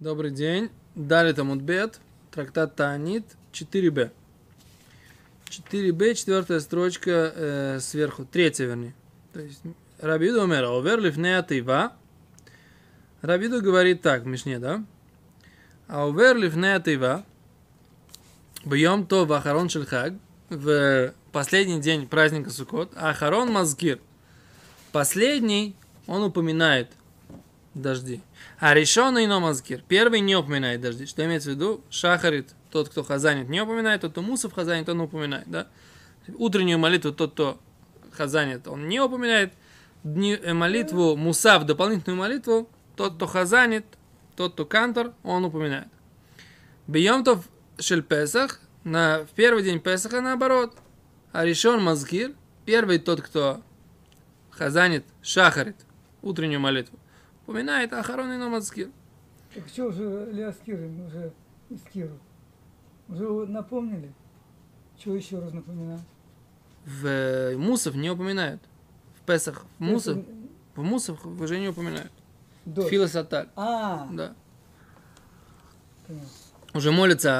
Добрый день. Дали там Мудбет, трактат Таанит, 4b. 4b, четвертая строчка э, сверху, третья, вернее. То есть Рабиду умер, овер лифнея тыва. Рабиду говорит так в Мишне, да? А овер лифнея тыва. Бьем то в Ахарон Шельхаг, в последний день праздника Суккот, Ахарон Мазгир. Последний, он упоминает дожди. А решенный но мазкир. Первый не упоминает дожди. Что имеется в виду? Шахарит, тот, кто хазанит, не упоминает, тот, кто мусов хазанит, он упоминает. Да? Утреннюю молитву тот, кто хазанит, он не упоминает. Дни, э, молитву мусав, дополнительную молитву, тот, кто хазанит, тот, кто кантор, он упоминает. Бьемтов шель Песах, на, в первый день Песаха наоборот. А решен мазкир, первый тот, кто хазанит, шахарит, утреннюю молитву упоминает Ахарон и Номацкир. Так что уже Леоскиры, мы уже Искиру? Уже напомнили? Что еще раз напоминать? В Мусов не упоминают. В Песах, в Мусов, в Мусов уже не упоминают. Филосаталь. А, Да. понятно. Уже молятся